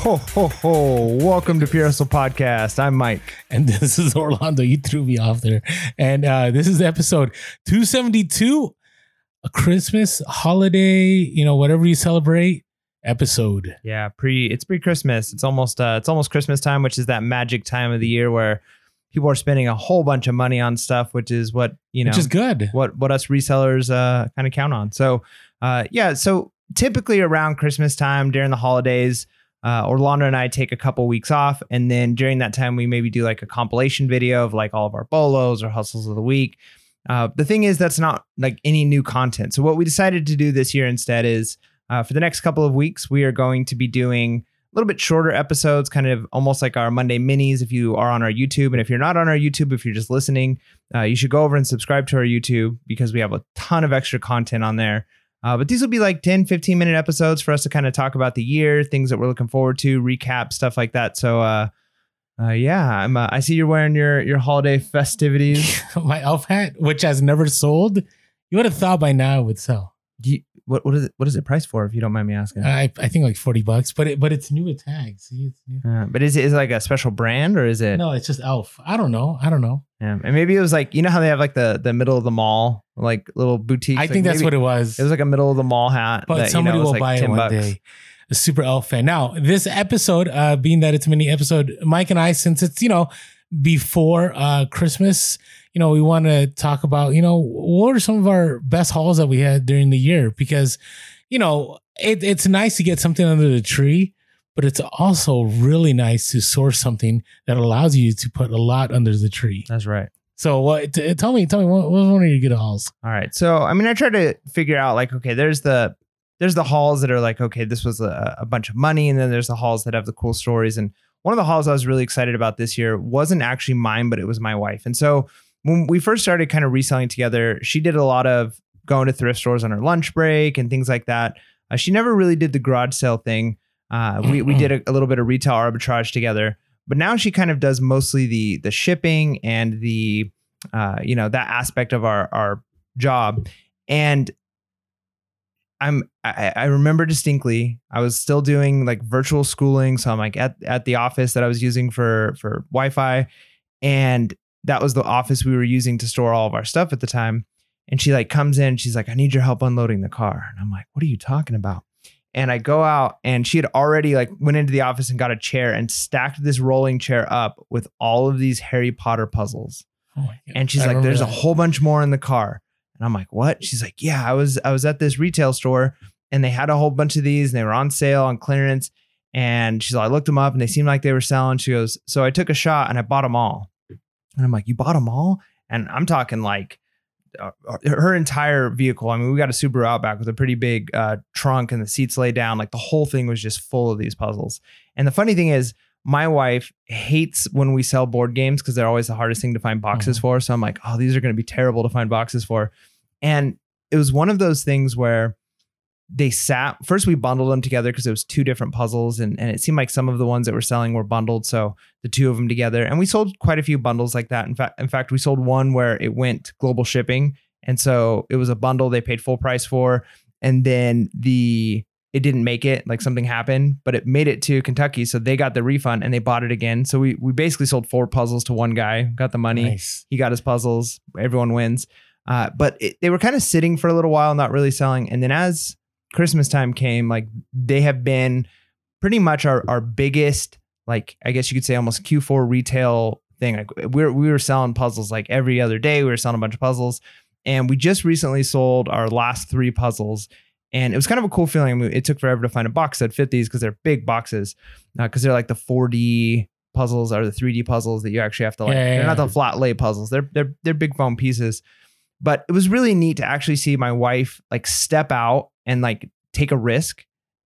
Ho, ho, ho. Welcome to Hustle Podcast. I'm Mike. And this is Orlando. You threw me off there. And uh, this is episode 272, a Christmas holiday, you know, whatever you celebrate episode. Yeah, pre it's pre-Christmas. It's almost uh it's almost Christmas time, which is that magic time of the year where people are spending a whole bunch of money on stuff, which is what, you know, Which is good. what what us resellers uh kind of count on. So, uh yeah, so typically around Christmas time during the holidays, uh, Orlando and I take a couple weeks off, and then during that time, we maybe do like a compilation video of like all of our bolos or hustles of the week. Uh, the thing is, that's not like any new content. So what we decided to do this year instead is uh, for the next couple of weeks, we are going to be doing a little bit shorter episodes, kind of almost like our Monday minis. If you are on our YouTube, and if you're not on our YouTube, if you're just listening, uh, you should go over and subscribe to our YouTube because we have a ton of extra content on there. Uh, but these will be like 10, 15 minute episodes for us to kind of talk about the year, things that we're looking forward to, recap, stuff like that. So, uh, uh, yeah, I'm, uh, I see you're wearing your, your holiday festivities. My elf hat, which has never sold, you would have thought by now it would sell. Do you, what, what is it? What is it priced for? If you don't mind me asking. I, I think like 40 bucks, but it, but it's new with tags. See, it's new. Uh, but is it, is it like a special brand or is it? No, it's just elf. I don't know. I don't know. Yeah, and maybe it was like you know how they have like the the middle of the mall like little boutique. I think that's what it was. it was like a middle of the mall hat. but that, you somebody know, will like buy it one bucks. day. A super elf fan. Now, this episode, uh, being that it's a mini episode, Mike and I, since it's you know before uh Christmas, you know, we want to talk about you know what are some of our best hauls that we had during the year because you know it, it's nice to get something under the tree. But it's also really nice to source something that allows you to put a lot under the tree. That's right. So, what? T- tell me, tell me, what, what was one of your good hauls? All right. So I mean, I tried to figure out like, okay, there's the there's the halls that are like, okay, this was a, a bunch of money, and then there's the halls that have the cool stories. And one of the halls I was really excited about this year wasn't actually mine, but it was my wife. And so when we first started kind of reselling together, she did a lot of going to thrift stores on her lunch break and things like that. Uh, she never really did the garage sale thing. Uh, we we did a, a little bit of retail arbitrage together, but now she kind of does mostly the the shipping and the uh, you know that aspect of our our job. And I'm I, I remember distinctly I was still doing like virtual schooling, so I'm like at at the office that I was using for for Wi-Fi, and that was the office we were using to store all of our stuff at the time. And she like comes in, she's like, I need your help unloading the car. And I'm like, what are you talking about? And I go out and she had already like went into the office and got a chair and stacked this rolling chair up with all of these Harry Potter puzzles. Oh my God. And she's I like, remember there's a whole bunch more in the car. And I'm like, what? She's like, yeah, I was I was at this retail store and they had a whole bunch of these and they were on sale on clearance. And she's like, I looked them up and they seemed like they were selling. She goes, so I took a shot and I bought them all. And I'm like, you bought them all? And I'm talking like uh, her entire vehicle. I mean, we got a Subaru Outback with a pretty big uh, trunk and the seats laid down. Like the whole thing was just full of these puzzles. And the funny thing is, my wife hates when we sell board games because they're always the hardest thing to find boxes for. So I'm like, oh, these are going to be terrible to find boxes for. And it was one of those things where they sat first we bundled them together because it was two different puzzles and, and it seemed like some of the ones that were selling were bundled so the two of them together and we sold quite a few bundles like that in fact in fact we sold one where it went global shipping and so it was a bundle they paid full price for and then the it didn't make it like something happened but it made it to kentucky so they got the refund and they bought it again so we we basically sold four puzzles to one guy got the money Nice. he got his puzzles. Everyone wins. Uh, but it, they were kind of sitting for a little while, not really selling. And then as Christmas time came, like they have been pretty much our our biggest, like I guess you could say almost Q4 retail thing. Like we were, we were selling puzzles like every other day. We were selling a bunch of puzzles, and we just recently sold our last three puzzles. And it was kind of a cool feeling. It took forever to find a box that fit these because they're big boxes, uh, because they're like the 4D puzzles or the 3D puzzles that you actually have to like. Yeah, yeah, they're not the flat lay puzzles. They're they're they're big foam pieces. But it was really neat to actually see my wife like step out and like take a risk,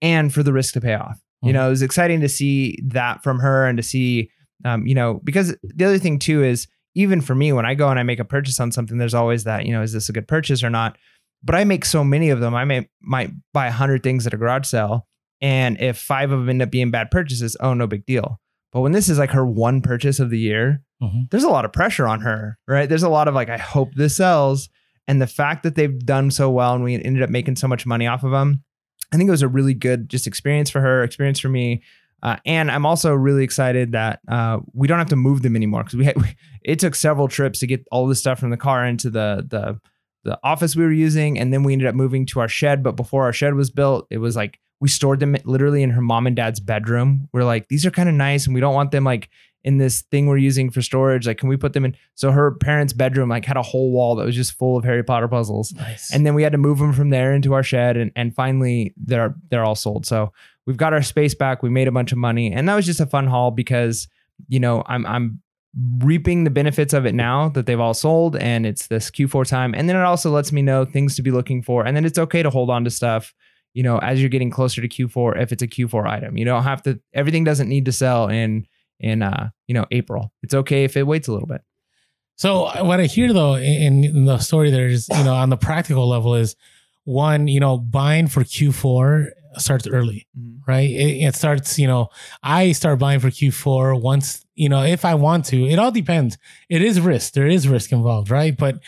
and for the risk to pay off. You Mhm. know, it was exciting to see that from her and to see, um, you know, because the other thing too is even for me when I go and I make a purchase on something, there's always that, you know, is this a good purchase or not? But I make so many of them. I may might buy a hundred things at a garage sale, and if five of them end up being bad purchases, oh, no big deal. But when this is like her one purchase of the year, Mhm. there's a lot of pressure on her, right? There's a lot of like, I hope this sells. And the fact that they've done so well and we ended up making so much money off of them, I think it was a really good just experience for her, experience for me. Uh, and I'm also really excited that uh, we don't have to move them anymore because we, had, we it took several trips to get all this stuff from the car into the the the office we were using, and then we ended up moving to our shed. But before our shed was built, it was like we stored them literally in her mom and dad's bedroom. We're like, these are kind of nice, and we don't want them like in this thing we're using for storage. Like, can we put them in? So her parents' bedroom like had a whole wall that was just full of Harry Potter puzzles. Nice. And then we had to move them from there into our shed, and and finally they're they're all sold. So we've got our space back. We made a bunch of money, and that was just a fun haul because you know I'm I'm reaping the benefits of it now that they've all sold, and it's this Q4 time. And then it also lets me know things to be looking for, and then it's okay to hold on to stuff. You know, as you're getting closer to Q4, if it's a Q4 item, you don't have to. Everything doesn't need to sell in in uh you know April. It's okay if it waits a little bit. So what I hear though in, in the story, there's you know on the practical level is one, you know, buying for Q4 starts early, right? It, it starts, you know, I start buying for Q4 once, you know, if I want to. It all depends. It is risk. There is risk involved, right? But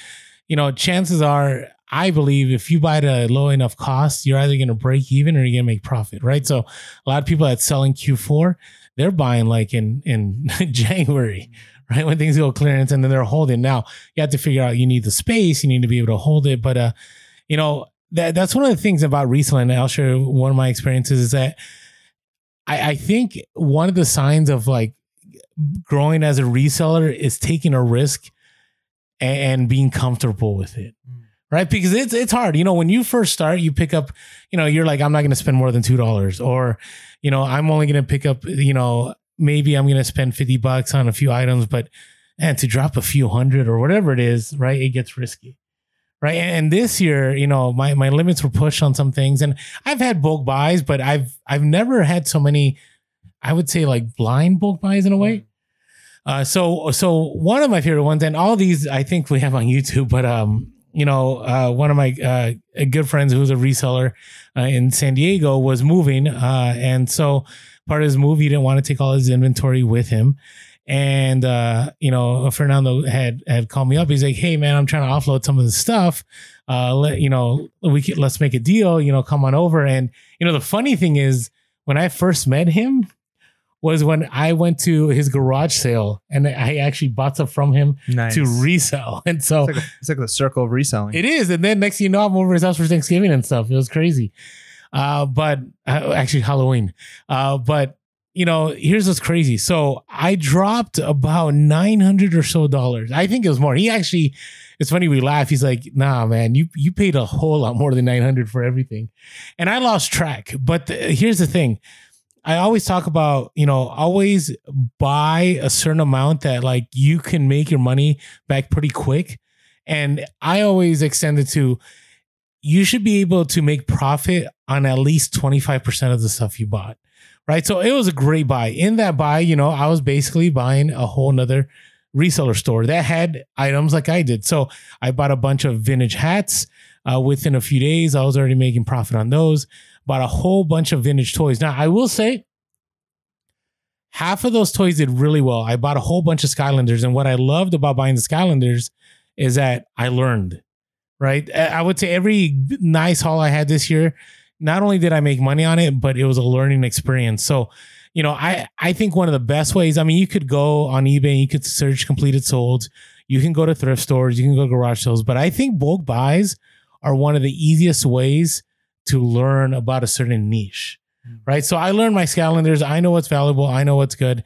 you know, chances are, I believe if you buy at a low enough cost, you're either going to break even or you're going to make profit, right? So a lot of people that selling Q4, they're buying like in in January, right? When things go clearance and then they're holding. Now you have to figure out you need the space, you need to be able to hold it. But uh, you know, that that's one of the things about reselling. I'll share one of my experiences is that I, I think one of the signs of like growing as a reseller is taking a risk and being comfortable with it. Mm. Right. Because it's it's hard. You know, when you first start, you pick up, you know, you're like, I'm not gonna spend more than two dollars. Or, you know, I'm only gonna pick up, you know, maybe I'm gonna spend 50 bucks on a few items, but and to drop a few hundred or whatever it is, right? It gets risky right? And this year, you know, my my limits were pushed on some things, and I've had bulk buys, but I've I've never had so many. I would say like blind bulk buys in a way. Uh, so so one of my favorite ones, and all these I think we have on YouTube, but um, you know, uh, one of my uh, good friends who's a reseller uh, in San Diego was moving, uh, and so part of his move, he didn't want to take all his inventory with him. And uh, you know, Fernando had had called me up. He's like, "Hey, man, I'm trying to offload some of the stuff. Uh, let you know, we can, let's make a deal. You know, come on over." And you know, the funny thing is, when I first met him, was when I went to his garage sale and I actually bought stuff from him Nice. to resell. And so it's, like a, it's like the circle of reselling. it is. And then next thing you know, I'm over his house for Thanksgiving and stuff. It was crazy. Uh, but uh, actually Halloween. Uh, but you know, here's what's crazy. So I dropped about 900 or so dollars. I think it was more. He actually, it's funny. We laugh. He's like, nah, man, you, you paid a whole lot more than 900 for everything. And I lost track. But the, here's the thing. I always talk about, you know, always buy a certain amount that like you can make your money back pretty quick. And I always extend it to you should be able to make profit on at least 25% of the stuff you bought. Right. So it was a great buy. In that buy, you know, I was basically buying a whole nother reseller store that had items like I did. So I bought a bunch of vintage hats. Uh, within a few days, I was already making profit on those. Bought a whole bunch of vintage toys. Now, I will say, half of those toys did really well. I bought a whole bunch of Skylanders. And what I loved about buying the Skylanders is that I learned, right? I would say every nice haul I had this year, not only did I make money on it, but it was a learning experience. So, you know, I, I think one of the best ways, I mean, you could go on eBay, you could search completed sold, you can go to thrift stores, you can go garage sales, but I think bulk buys are one of the easiest ways to learn about a certain niche, right? So I learned my Skylanders. I know what's valuable. I know what's good.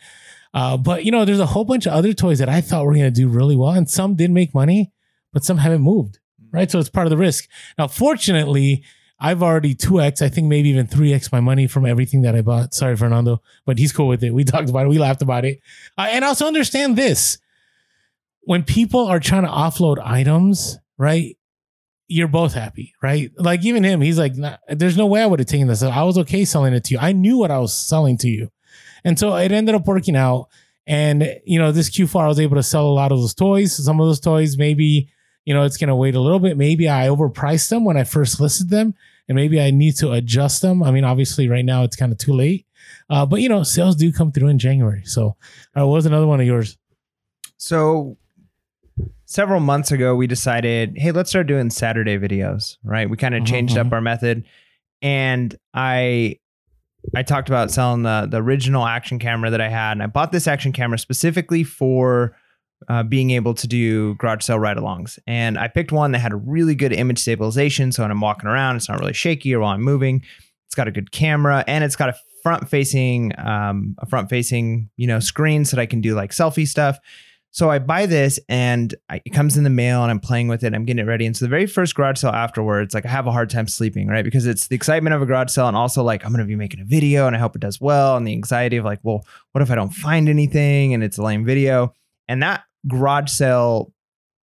Uh, but you know, there's a whole bunch of other toys that I thought were going to do really well, and some did make money, but some haven't moved, right? So it's part of the risk. Now, fortunately, I've already 2x, I think maybe even 3x my money from everything that I bought. Sorry, Fernando, but he's cool with it. We talked about it. We laughed about it. Uh, and also understand this when people are trying to offload items, right? You're both happy, right? Like even him, he's like, there's no way I would have taken this. I was okay selling it to you. I knew what I was selling to you. And so it ended up working out. And, you know, this Q4, I was able to sell a lot of those toys. Some of those toys, maybe, you know, it's going to wait a little bit. Maybe I overpriced them when I first listed them and maybe I need to adjust them. I mean, obviously, right now it's kind of too late. Uh, but, you know, sales do come through in January. So, uh, what was another one of yours? So several months ago, we decided, hey, let's start doing Saturday videos, right? We kind of Mhm, changed up our method. And I I talked about selling the the original action camera that I had, and I bought this action camera specifically for uh, being able to do garage sale ride-alongs. And I picked one that had a really good image stabilization, so when I'm walking around, it's not really shaky, or while I'm moving, it's got a good camera, and it's got a front-facing um, a front-facing you know screen so that I can do like selfie stuff. So I buy this and I, it comes in the mail and I'm playing with it. I'm getting it ready. And so the very first garage sale afterwards, like I have a hard time sleeping, right? Because it's the excitement of a garage sale and also like I'm going to be making a video and I hope it does well. And the anxiety of like, well, what if I don't find anything and it's a lame video? And that garage sale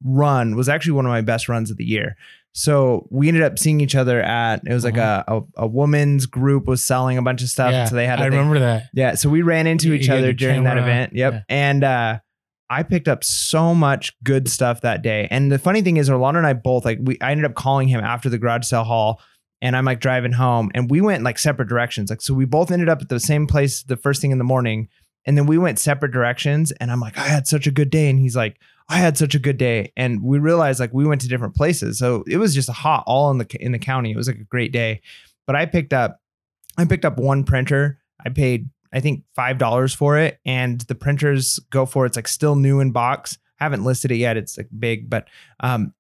run was actually one of my best runs of the year. So we ended up seeing each other at it was like a, a a woman's group was selling a bunch of stuff. yeah, so they had a I remember that. Yeah, so we ran into You- each you other during that event. Yep. yeah. And uh I picked up so much good stuff that day. And the funny thing is Orlando and I both like we I ended up calling him after the garage sale haul and I'm like driving home and we went like separate directions. Like so we both ended up at the same place the first thing in the morning and then we went separate directions and I'm like I had such a good day and he's like I had such a good day and we realized like we went to different places. So it was just a hot all in the in the county. It was like a great day. But I picked up I picked up one printer. I paid I think five dollars for it, and the printers go for it's like still new in box. I Haven't listed it yet. It's like big, but um,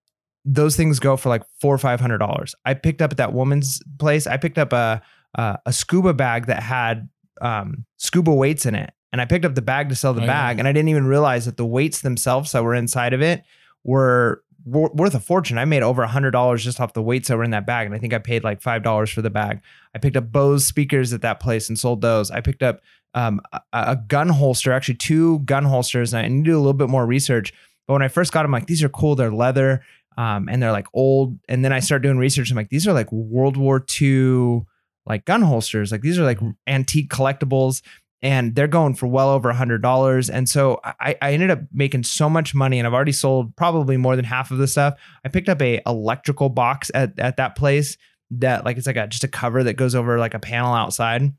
those things go for like four or five hundred dollars. I picked up at that woman's place. I picked up a a, a scuba bag that had um, scuba weights in it, and I picked up the bag to sell the Oh, yeah. bag, and I didn't even realize that the weights themselves that were inside of it were wor- worth a fortune. I made over a hundred dollars just off the weights that were in that bag, and I think I paid like five dollars for the bag. I picked up Bose speakers at that place and sold those. I picked up um, a, a gun holster, actually two gun holsters, and I need to do a little bit more research. But when I first got them, like these are cool. They're leather, um, and they're like old. And then I start doing research. I'm like, these are like World War II like gun holsters. Like these are like antique collectibles, and they're going for well over a hundred dollars. And so I, I ended up making so much money, and I've already sold probably more than half of the stuff. I picked up a electrical box at at that place that like it's like a just a cover that goes over like a panel outside.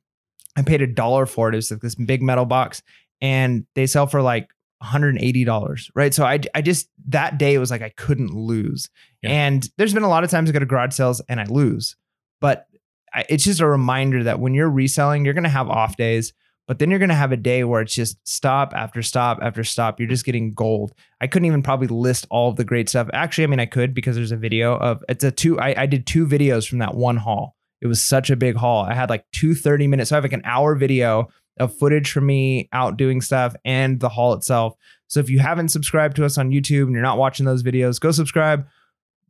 I paid a dollar for it. It was like this big metal box, and they sell for like $180, right? So I I just that day it was like I couldn't lose. Yeah. And there's been a lot of times I go to garage sales and I lose. But I, it's just a reminder that when you're reselling, you're going to have off days, but then you're going to have a day where it's just stop after stop after stop. You're just getting gold. I couldn't even probably list all of the great stuff. Actually, I mean, I could because there's a video of it's a two. I, I did two videos from that one haul. It was such a big haul. I had like two 30 minutes. So I have like an hour video of footage from me out doing stuff and the haul itself. So if you haven't subscribed to us on YouTube and you're not watching those videos, go subscribe.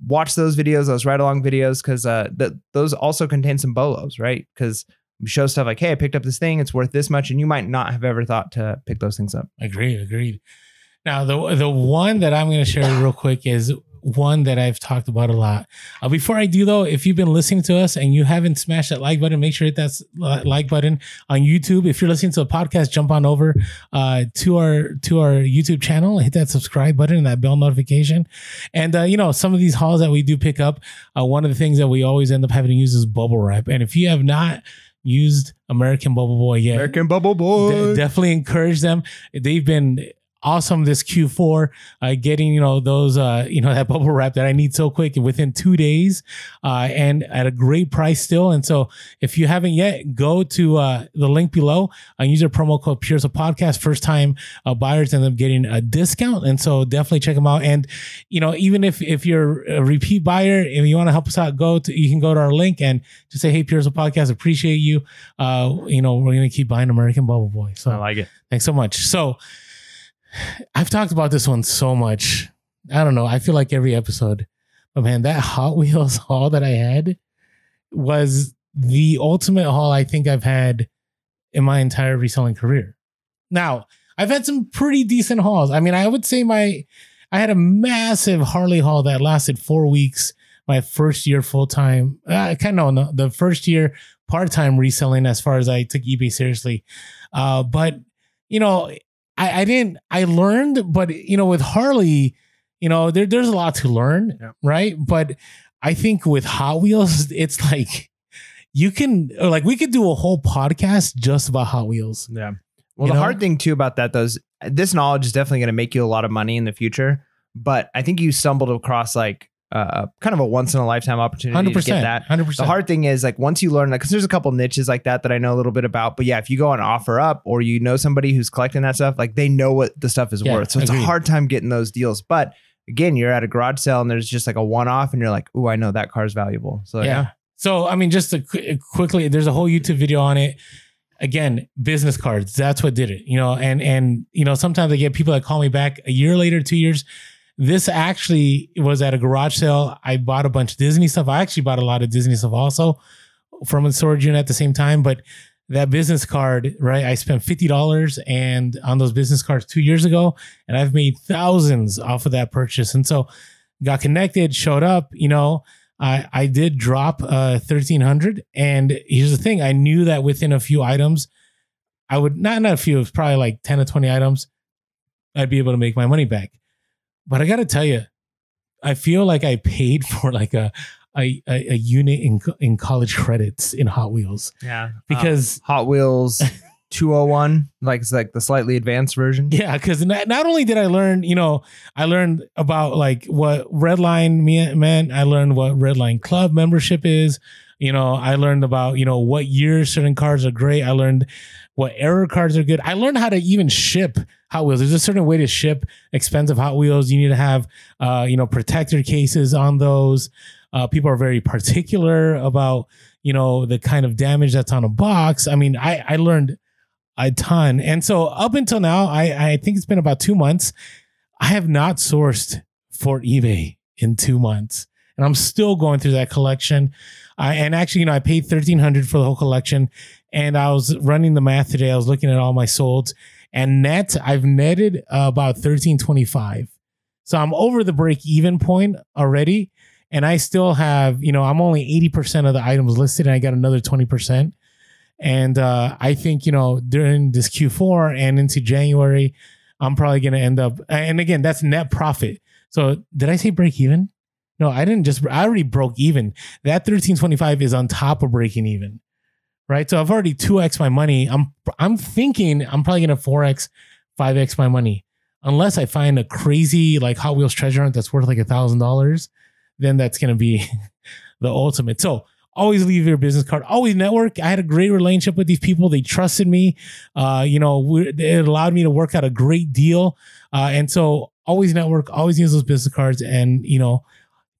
Watch those videos, those ride along videos, because uh, th- those also contain some bolos, right? Because show stuff like, hey, I picked up this thing, it's worth this much, and you might not have ever thought to pick those things up. Agreed, agreed. Now the the one that I'm going to share real quick is one that I've talked about a lot. Uh, before I do though, if you've been listening to us and you haven't smashed that like button, make sure hit that like button on YouTube. If you're listening to a podcast, jump on over uh, to our to our YouTube channel, hit that subscribe button and that bell notification. And uh, you know, some of these hauls that we do pick up, uh, one of the things that we always end up having to use is bubble wrap. And if you have not used American Bubble Boy yet, American Bubble De- definitely encourage them. They've been awesome this Q4, uh, getting you know those uh, you know that bubble wrap that I need so quick within two days, uh, and at a great price still. And so, if you haven't yet, go to uh, the link below and use our promo code Pures a Podcast. First time uh, buyers end up getting a discount, and so definitely check them out. And you know, even if if you're a repeat buyer and you want to help us out, go to you can go to our link and just say, "Hey, Pures a Podcast, appreciate you." Uh, you know, we're gonna keep buying American Bubble Boy. So I like it. Thanks so much. So I've talked about this one so much. I don't know. I feel like every episode. But man, that Hot Wheels haul that I had was the ultimate haul I think I've had in my entire reselling career. Now, I've had some pretty decent hauls. I mean, I would say my I had a massive Harley haul that lasted four weeks. My first year full time, uh, kind of no, the first year part time reselling as far as I took eBay seriously. Uh, but you know, I, I didn't. I learned, but you know, with Harley, you know, there, there's a lot to learn, Yeah. right? But I think with Hot Wheels, it's like you can, or like, we could do a whole podcast just about Hot Wheels. Yeah. Well, You the know? hard thing too about that though is this knowledge is definitely going to make you a lot of money in the future. But I think you stumbled across like uh, kind of a once in a lifetime opportunity Hundred to get that. 100%. The hard thing is like once you learn that because there's a couple niches like that that I know a little bit about. But yeah, if you go on offer up or you know somebody who's collecting that stuff, like they know what the stuff is Yeah, worth. So it's agreed. a hard time getting those deals. But again, you're at a garage sale and there's just like a one off and you're like, oh, I know that car's valuable. So yeah. yeah. So I mean, just qu- quickly, there's a whole YouTube video on it. Again, business cards. That's what did it. You know, and and you know, sometimes I get people that call me back a year later, two years. This actually was at a garage sale. I bought a bunch of Disney stuff. I actually bought a lot of Disney stuff also from a storage unit at the same time. But that business card, right? I spent fifty dollars and on those business cards two years ago, and I've made thousands off of that purchase. And so, got connected, showed up. You know, I I did drop uh thirteen hundred, and here's the thing: I knew that within a few items, I would not not a few, it was probably like ten to twenty items, I'd be able to make my money back. But I got to tell you, I feel like I paid for like a a, a, a unit in in college credits in Hot Wheels Yeah. Oh. because Hot Wheels 201, like it's like the slightly advanced version. Yeah, because not, not only did I learn, you know, I learned about like what Redline me- meant. I learned what Redline Club membership is. You know, I learned about you know what years certain cars are great. I learned what error cards are good. I learned how to even ship Hot Wheels. There's a certain way to ship expensive Hot Wheels. You need to have uh, you know protector cases on those. Uh, people are very particular about you know the kind of damage that's on a box. I mean, I I learned a ton. And so up until now, I, I think it's been about two months. I have not sourced for eBay in two months. And I'm still going through that collection. I, and actually, you know, I paid 1300 for the whole collection. And I was running the math today. I was looking at all my solds and net, I've netted uh, about 1325. So I'm over the break even point already. And I still have, you know, I'm only 80% of the items listed and I got another 20%. And uh, I think, you know, during this Q4 and into January, I'm probably going to end up. And again, that's net profit. So did I say break even? No, I didn't just, I already broke even. That 1325 is on top of breaking even. Right. So I've already 2x my money. I'm, I'm thinking I'm probably going to 4x, 5x my money. Unless I find a crazy like Hot Wheels treasure hunt that's worth like a thousand dollars, then that's to be the ultimate. So always leave your business card always network i had a great relationship with these people they trusted me uh, you know we, it allowed me to work out a great deal uh, and so always network always use those business cards and you know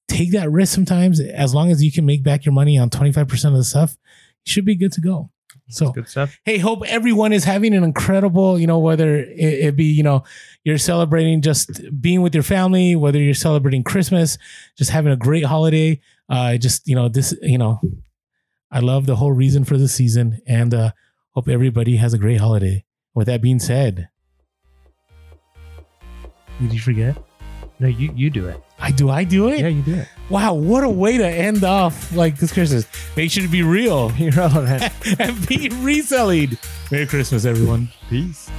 take that risk sometimes. As long as you can make back your money on 25% of the stuff you should be good to go. So Good stuff. hey hope everyone is having an incredible you know whether it, it be you know you're celebrating just being with your family whether you're celebrating christmas just having a great holiday. Uh just you know this you know i love the whole reason for the season and uh hope everybody has a great holiday. With that being said. Did you forget No, you you do it. i do i do it Yeah, you do it. wow what a way to end off like this christmas make sure to be real You're relevant. and be reselling merry christmas everyone Peace.